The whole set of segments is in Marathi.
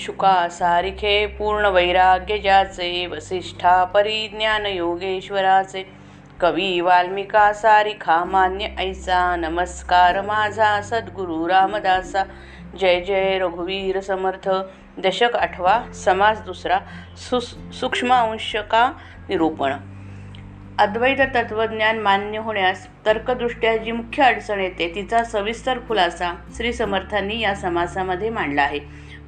शुका सारिखे पूर्ण वैराग्य ज्याचे वसिष्ठा परिज्ञान योगेश्वराचे कवी वाल्मिका सारिखा मान्य ऐसा नमस्कार माझा सद्गुरु रामदासा। जय जय रघुवीर समर्थ। दशक आठवा समास दुसरा सुस सूक्ष्मांशका निरूपण। अद्वैत तत्त्वज्ञान मान्य होण्यास तर्कदृष्ट्या जी मुख्य अडचण येते तिचा सविस्तर खुलासा श्री समर्थांनी या समासामध्ये मांडला आहे.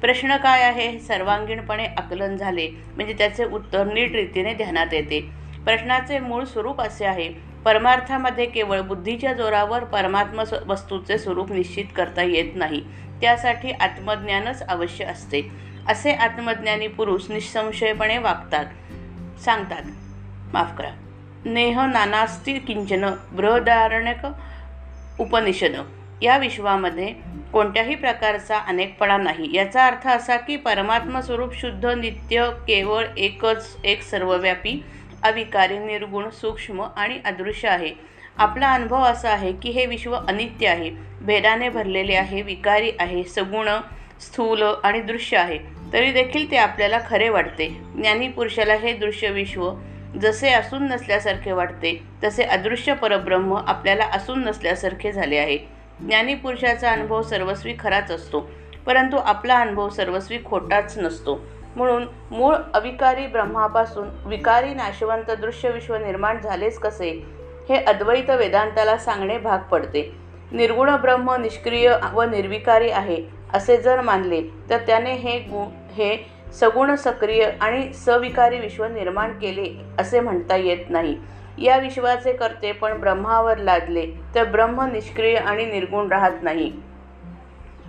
प्रश्न काय आहे? हे सर्वांगीणपणे आकलन झाले. म्हणजे त्याचे उत्तर नीट रीतीने ध्यानात येते. प्रश्नाचे मूळ स्वरूप असे आहे. परमार्थामध्ये केवळ बुद्धीच्या जोरावर परमात्म वस्तूचे स्वरूप निश्चित करता येत नाही. त्यासाठी आत्मज्ञानच अवश्य असते. असे आत्मज्ञानी पुरुष निःसंशयपणे वागतात. सांगतात. माफ करा. नेह नानास्ती किंचन बृहदारण्यक उपनिषद. या विश्वामध्ये कोणत्याही प्रकारचा अनेकपणा नाही. याचा अर्थ असा की परमात्मा स्वरूप शुद्ध नित्य केवळ एकच एक सर्वव्यापी अविकारी निर्गुण सूक्ष्म आणि अदृश्य आहे. आपला अनुभव असा आहे की हे विश्व अनित्य आहे. भेदाने भरलेले आहे विकारी आहे सगुण स्थूल आणि दृश्य आहे. तरी देखील ते आपल्याला खरे वाटते. ज्ञानी पुरुषाला हे दृश्य विश्व जसे असून नसल्यासारखे वाटते तसे अदृश्य परब्रह्म आपल्याला असून नसल्यासारखे झाले आहे. ज्ञानीपुरुषाचा अनुभव सर्वस्वी खराच असतो परंतु आपला अनुभव सर्वस्वी खोटाच नसतो. म्हणून मूळ अविकारी ब्रह्मापासून विकारी नाशवंत दृश्य विश्व निर्माण झालेच कसे? हे अद्वैत वेदांताला सांगणे भाग पडते. निर्गुण ब्रह्म निष्क्रिय व निर्विकारी आहे असे जर मानले तर त्याने हे गु हे सगुण सक्रिय आणि सविकारी विश्व निर्माण केले असे म्हणता येत नाही. या विश्वाचे कर्ते पण ब्रह्मावर लादले तर ब्रह्म निष्क्रिय आणि निर्गुण राहत नाही.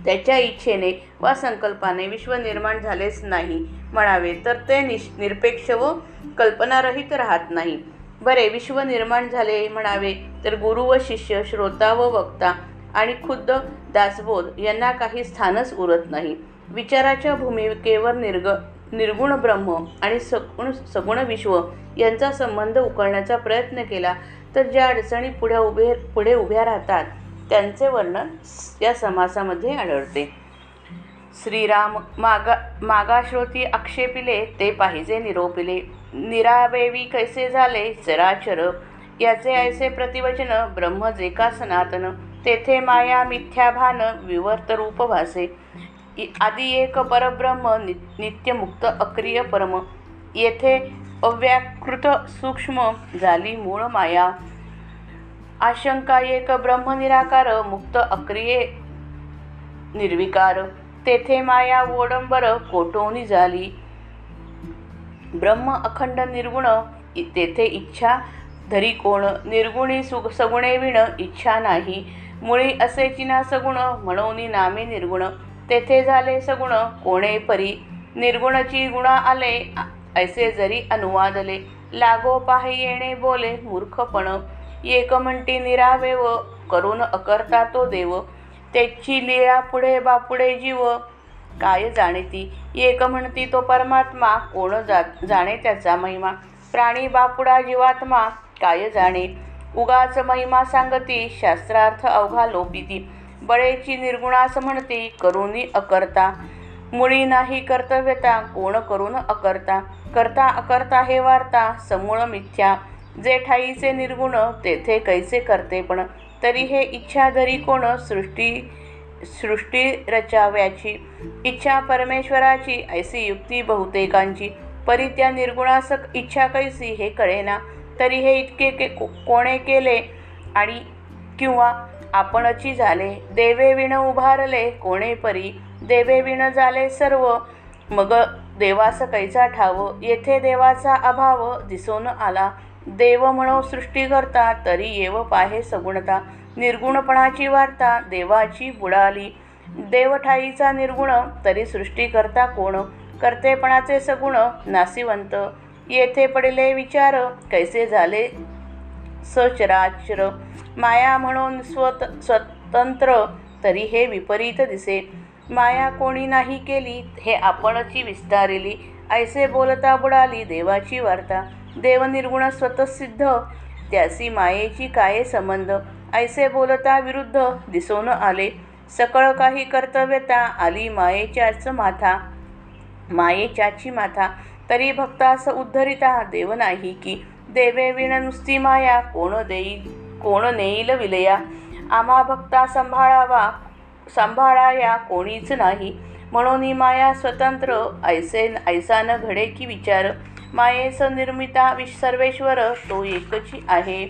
त्याच्या इच्छेने वा संकल्पाने विश्व निर्माण झालेच नाही म्हणावे तर ते निश निरपेक्ष व कल्पनारहित राहत नाही. बरे विश्व निर्माण झाले म्हणावे तर गुरु व शिष्य श्रोता व वक्ता आणि खुद्द दासबोध यांना काही स्थानच उरत नाही. विचाराच्या भूमिकेवर निर्ग निर्गुण ब्रह्म आणि सगुण सगुण विश्व यांचा संबंध उकळण्याचा प्रयत्न केला तर ज्या अडचणी पुढे उभे पुढे उभ्या राहतात त्यांचे वर्णन या समासामध्ये आढळते. श्रीराम मागा मागाश्रोती आक्षेपिले ते पाहिजे निरोपिले. निरावेवी कैसे झाले? चराचर याचे ऐसे प्रतिवचन ब्रह्म जे का सनातन? तेथे माया मिथ्या भान विवर्त रूप भासे. आदी एक परब्रह्म नि नित्यमुक्त अक्रिय परम. येथे अव्याकृत सूक्ष्म झाली मूळ माया. आशंका एक ब्रह्म निराकार मुक्त अक्रिये निर्विकार. तेथे माया ओडंबर कोटोनी झाली. ब्रह्म अखंड निर्गुण तेथे इच्छा धरी कोण? निर्गुणी सुग सगुणे विण इच्छा नाही. मुळी असे चिना सगुण म्हणून नामे निर्गुण. तेथे झाले सगुण कोणे परी. निर्गुणची गुणा आले ऐसे जरी अनुवादले. लागो पाहि येणे बोले मूर्खपण. एक म्हणती निरावेव करून अकर्ता तो देव. त्याची लिळा पुढे बापुढे जीव. काय जाणीती? एक म्हणती तो परमात्मा. कोण जा जाणे त्याचा महिमा? प्राणी बापुडा जीवात्मा. काय जाणे? उगाच महिमा सांगती. शास्त्रार्थ अवघा लोपिती. बळेची निर्गुणास म्हणती करुनी अकर्ता. मुळी नाही कर्तव्यता कोण करून अकर्ता. करता अकर्ता हे वार्ता समूळ मिथ्या. जे ठाईचे निर्गुण तेथे कैसे करते पण? तरी हे इच्छा धरी कोण? सृष्टी सृष्टी रचाव्याची. इच्छा परमेश्वराची ऐसी युक्ती बहुतेकांची. परी त्या निर्गुणास इच्छा कैसी हे कळेना. तरी हे इतके के को- कोणे केले? आणि किंवा आपणची झाले. देवे विण उभारले कोणे परी? देवे विण झाले सर्व. मग देवास कैसा ठाव? येथे देवाचा अभाव दिसून आला. देव म्हणो सृष्टी करता तरी येव पाहे सगुणता. निर्गुणपणाची वार्ता देवाची बुडाली. देवठाईचा निर्गुण तरी सृष्टी करता कोण? कर्तेपणाचे सगुण नासिवंत. येथे पडले विचार कैसे झाले सचराचर? माया म्हणून स्वत स्वतंत्र तरी हे विपरीत दिसे. माया कोणी नाही केली हे आपणची विस्तारिली. ऐसे बोलता बुडाली देवाची वार्ता. देवनिर्गुण स्वतःसिद्ध त्यासी मायेची काय संबंध? ऐसे बोलता विरुद्ध दिसून आले. सकळ काही कर्तव्यता आली मायेच्याच माथा. मायेच्याची माथा. तरी भक्तास उद्धरिता देव नाही की. देवे विण नुसती माया कोण देईल कोण नेईल विलया? आम्हा भक्ता सांभाळावा सांभाळाया कोणीच नाही. म्हणून माया स्वतंत्र ऐसे ऐसान घडे की विचार. मायेस निर्मिता विश सर्वेश्वर तो एकची आहे.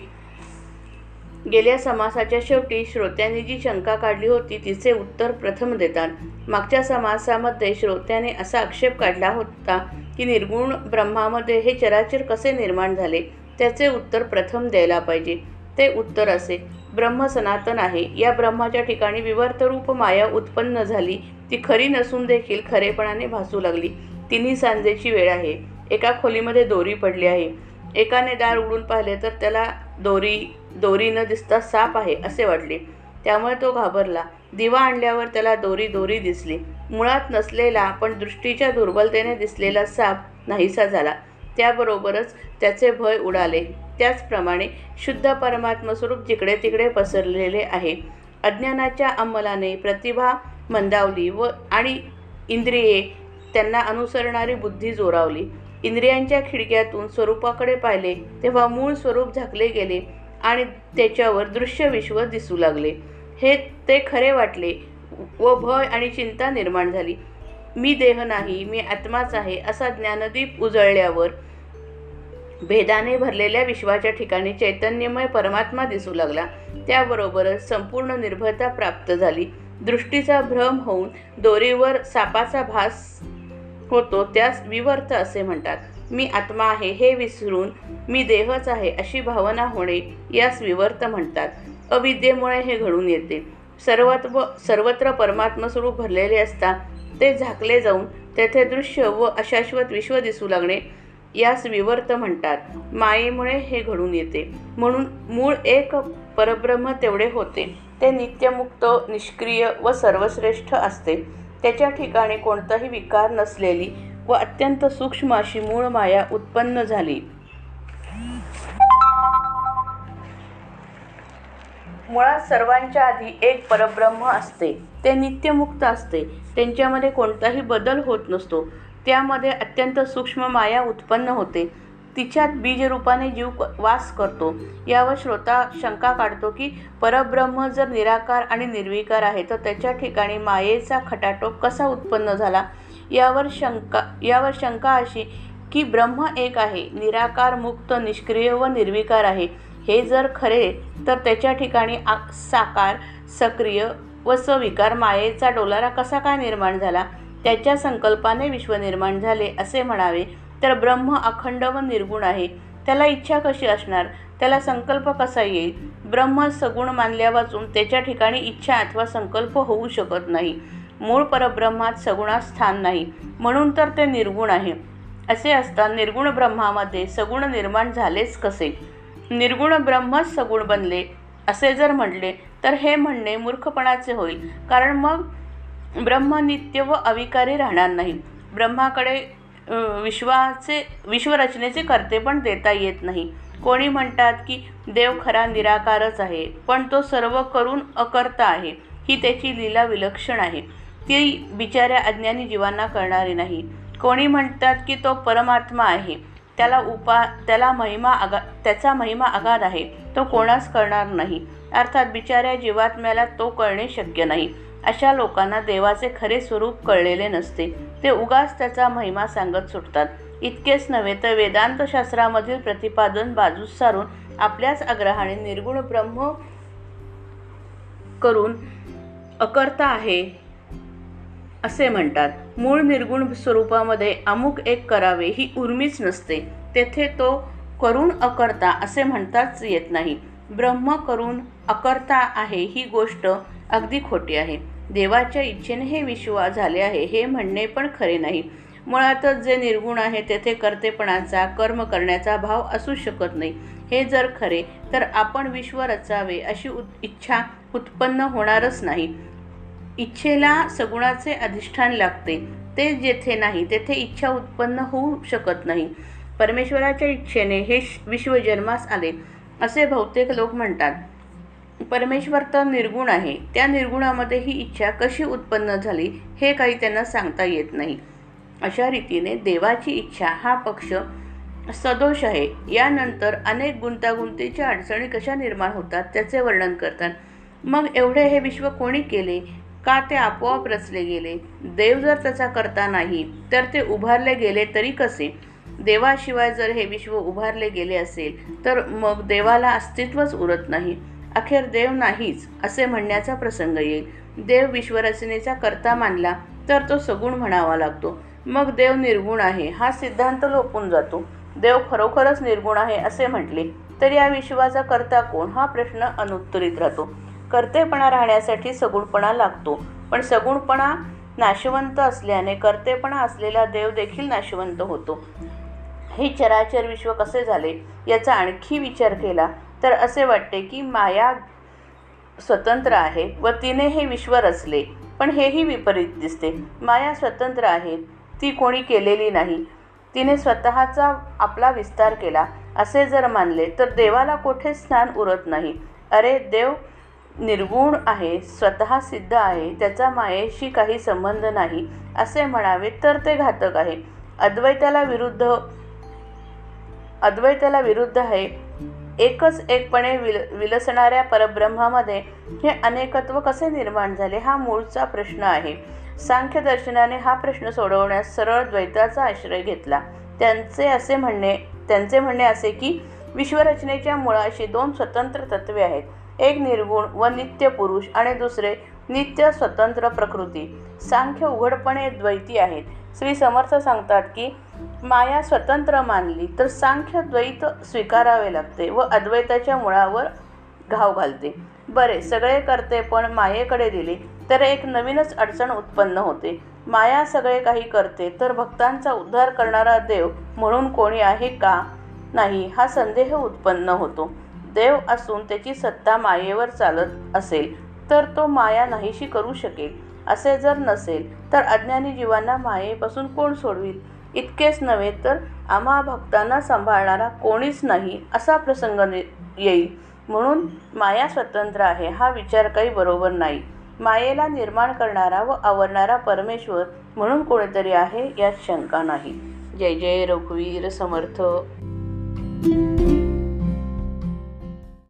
गेल्या समासाच्या शेवटी श्रोत्यांनी जी शंका काढली होती तिचे उत्तर प्रथम देतात. मागच्या समासामध्ये श्रोत्याने असा आक्षेप काढला होता की निर्गुण ब्रह्मामध्ये हे चराचर कसे निर्माण झाले? त्याचे उत्तर प्रथम द्यायला पाहिजे. ते उत्तर असे. ब्रह्म सनातन आहे. या ब्रह्माच्या ठिकाणी विवर्तरूप माया उत्पन्न झाली. ती खरी नसून देखील खरेपणाने भासू लागली. तिन्ही सांजेची वेळ आहे. एका खोलीमध्ये दोरी पडली आहे. एकाने दार उडून पाहिले तर त्याला दोरी दोरी न दिसता साप आहे असे वाटले. त्यामुळे तो घाबरला. दिवा आणल्यावर त्याला दोरी दोरी दिसली. मुळात नसलेला पण दृष्टीच्या दुर्बलतेने दिसलेला साप नाहीसा झाला. त्याबरोबरच त्याचे भय उडाले. त्याचप्रमाणे शुद्ध परमात्मस्वरूप जिकडे तिकडे पसरलेले आहे. अज्ञानाच्या अंमलाने प्रतिभा मंदावली व आणि इंद्रिये त्यांना अनुसरणारी बुद्धी जोरावली. इंद्रियांच्या खिडक्यातून स्वरूपाकडे पाहिले तेव्हा मूळ स्वरूप झाकले गेले आणि त्याच्यावर दृश्य विश्व दिसू लागले. हे ते खरे वाटले व भय आणि चिंता निर्माण झाली. मी देह नाही मी आत्माच आहे असा ज्ञानदीप उजळल्यावर भेदाने भरलेल्या विश्वाच्या ठिकाणी चैतन्यमय परमात्मा दिसू लागला. त्याबरोबरच संपूर्ण निर्भयता प्राप्त झाली. दृष्टीचा भ्रम होऊन दोरीवर सापाचा भास होतो त्यास विवर्त असे म्हणतात. मी आत्मा आहे हे विसरून मी देहच आहे अशी भावना होणे यास विवर्त म्हणतात. अविद्येमुळे हे घडून येते. सर्वत्व सर्वत्र परमात्मस्वरूप भरलेले असता ते झाकले जाऊन तेथे दृश्य व अशाश्वत विश्व दिसू लागणे यास विवर्त म्हणतात. मायेमुळे हे घडून येते. म्हणून मूळ एक परब्रह्म तेवढे होते. ते नित्यमुक्त निष्क्रिय व सर्वश्रेष्ठ असते. त्याच्या ठिकाणी कोणताही विकार नसलेली व अत्यंत सूक्ष्म अशी मूळ माया उत्पन्न झाली. मुळात सर्वांच्या आधी एक परब्रह्म असते. ते नित्यमुक्त असते. त्यांच्यामध्ये कोणताही बदल होत नसतो. त्यामध्ये अत्यंत सूक्ष्म माया उत्पन्न होते. तिच्यात बीजरूपाने जीव वास करतो. यावर श्रोता शंका काढतो की परब्रह्म जर निराकार आणि निर्विकार आहे तर त्याच्या ठिकाणी मायेचा खटाटोप कसा उत्पन्न झाला? यावर शंका यावर शंका अशी की ब्रह्म एक आहे निराकार मुक्त निष्क्रिय व निर्विकार आहे. हे जर खरे तर त्याच्या ठिकाणी साकार सक्रिय व सविकार मायेचा डोलारा कसा काय निर्माण झाला? त्याच्या संकल्पाने विश्व निर्माण झाले असे म्हणावे तर ब्रह्म अखंड व निर्गुण आहे. त्याला इच्छा कशी असणार? त्याला संकल्प कसा येईल? ब्रह्म सगुण मानल्या वाचून त्याच्या ठिकाणी इच्छा अथवा संकल्प होऊ शकत नाही. मूळ परब्रह्मात सगुणात स्थान नाही म्हणून तर ते निर्गुण आहे. असे असता निर्गुण ब्रह्मामध्ये सगुण निर्माण झालेच कसे? निर्गुण ब्रह्मच सगुण बनले असे जर म्हटले तर हे म्हणणे मूर्खपणाचे होईल. कारण मग ब्रह्म नित्य व अविकारी राहणार नाही. ब्रह्माकडे विश्वाचे विश्वरचनेचे कर्ते पण देता येत नाही. कोणी म्हणतात की देव खरा निराकारच आहे पण तो सर्व करून अकर्ता आहे ही त्याची लीला विलक्षण आहे. ती बिचाऱ्या अज्ञानी जीवांना करणारी नाही. कोणी म्हणतात की तो परमात्मा आहे त्याला उपा त्याला महिमा आगा त्याचा महिमा आगाध आहे तो कोणास करणार नाही. अर्थात बिचाऱ्या जीवात्म्याला तो कळणे शक्य नाही. अशा लोकांना देवाचे खरे स्वरूप कळलेले नसते. ते उगाच त्याचा महिमा सांगत सुटतात. इतकेच नव्हे तर वेदांतशास्त्रामधील प्रतिपादन बाजूस सारून आपल्याच आग्रहाने निर्गुण ब्रह्म करून अकर्ता आहे असे म्हणतात. मूळ निर्गुण स्वरूपामध्ये अमुक एक करावे ही उर्मीच नसते. तेथे तो करून अकर्ता असे म्हणताच येत नाही. ब्रह्म करून अकर्ता आहे ही गोष्ट अगदी खोटी आहे. देवाच्या इच्छेने हे विश्व झाले आहे हे म्हणणे पण खरे नाही. मुळातच जे निर्गुण आहे तेथे कर्तेपणाचा कर्म करण्याचा भाव असू शकत नाही. हे जर खरे तर आपण विश्व रचावे अशी उत् इच्छा उत्पन्न होणारच नाही. इच्छेला सगुणाचे अधिष्ठान लागते. ते जेथे नाही तेथे इच्छा उत्पन्न होऊ शकत नाही. परमेश्वराच्या इच्छेने हे विश्व जन्मास आले असे बहुतेक लोक म्हणतात. परमेश्वर तर निर्गुण आहे. त्या निर्गुणामध्ये ही इच्छा कशी उत्पन्न झाली हे काही त्यांना सांगता येत नाही. अशा रीतीने देवाची इच्छा हा पक्ष सदोष आहे. यानंतर अनेक गुंतागुंतीच्या अडचणी कशा निर्माण होतात त्याचे वर्णन करतात. मग एवढे हे विश्व कोणी केले? का ते आपोआप रचले गेले? देव जर त्याचा करता नाही तर ते उभारले गेले तरी कसे? देवाशिवाय जर हे विश्व उभारले गेले असेल तर मग देवाला अस्तित्वच उरत नाही. अखेर देव नाहीच असे म्हणण्याचा प्रसंग येईल. देव विश्वरचनेचा कर्ता मानला तर तो सगुण म्हणावा लागतो. मग देव निर्गुण आहे हा सिद्धांत लोपून जातो. देव खरोखरच निर्गुण आहे असे म्हटले तर या विश्वाचा कर्ता कोण? हा प्रश्न अनुत्तरित राहतो. कर्तेपणा राहण्यासाठी सगुणपणा लागतो. पण सगुणपणा नाशवंत असल्याने कर्तेपणा असलेला देव देखील नाशवंत होतो. हे चराचर विश्व कसे झाले याचा आणखी विचार केला. तर असे वाटते की माया स्वतंत्र आहे व तिने हे विश्व रचले पण हेही विपरीत दिसते. माया स्वतंत्र आहे ती कोणी केलेली नाही. तिने स्वतःचा आपला विस्तार केला. असे जर मानले तर देवाला कोठे स्थान उरत नाही. अरे देव निर्गुण आहे स्वतः सिद्ध आहे त्याचा मायेशी काही संबंध नाही असे म्हणावे तर ते घातक आहे. अद्वैताला विरुद्ध अद्वैताला विरुद्ध आहे एकच एकपणे विल विलसणाऱ्या परब्रह्मामध्ये हे अनेकत्व कसे निर्माण झाले हा मूळचा प्रश्न आहे. सांख्य दर्शनाने हा प्रश्न सोडवण्यास सरळ द्वैताचा आश्रय घेतला. त्यांचे असे म्हणणे त्यांचे म्हणणे असे की विश्वरचनेच्या मुळाशी दोन स्वतंत्र तत्वे आहेत. एक निर्गुण व नित्य पुरुष आणि दुसरे नित्य स्वतंत्र प्रकृती. सांख्य उघडपणे द्वैती आहेत. श्री समर्थ सांगतात की माया स्वतंत्र मानली तर सांख्य द्वैत स्वीकारावे लागते व अद्वैताच्या मुळावर घाव घालते. बरे सगळे करते पण मायेकडे दिले तर एक नवीनच अडचण उत्पन्न होते. माया सगळे काही करते तर भक्तांचा उद्धार करणारा देव म्हणून कोणी आहे का? नाही हा संदेह उत्पन्न होतो. देव असून त्याची सत्ता मायेवर चालत असेल तर तो माया नाहीशी करू शकेल. असे जर नसेल तर अज्ञानी जीवांना मायेपासून कोण सोडवी इतकेच नव्हे तर आम्हा भक्तांना सांभाळणारा कोणीच नाही असा प्रसंग येईल. म्हणून माया स्वतंत्र आहे हा विचार काही बरोबर नाही. मायेला निर्माण करणारा व आवरणारा परमेश्वर म्हणून कोणीतरी आहे यात शंका नाही. जय जय रघुवीर समर्थ.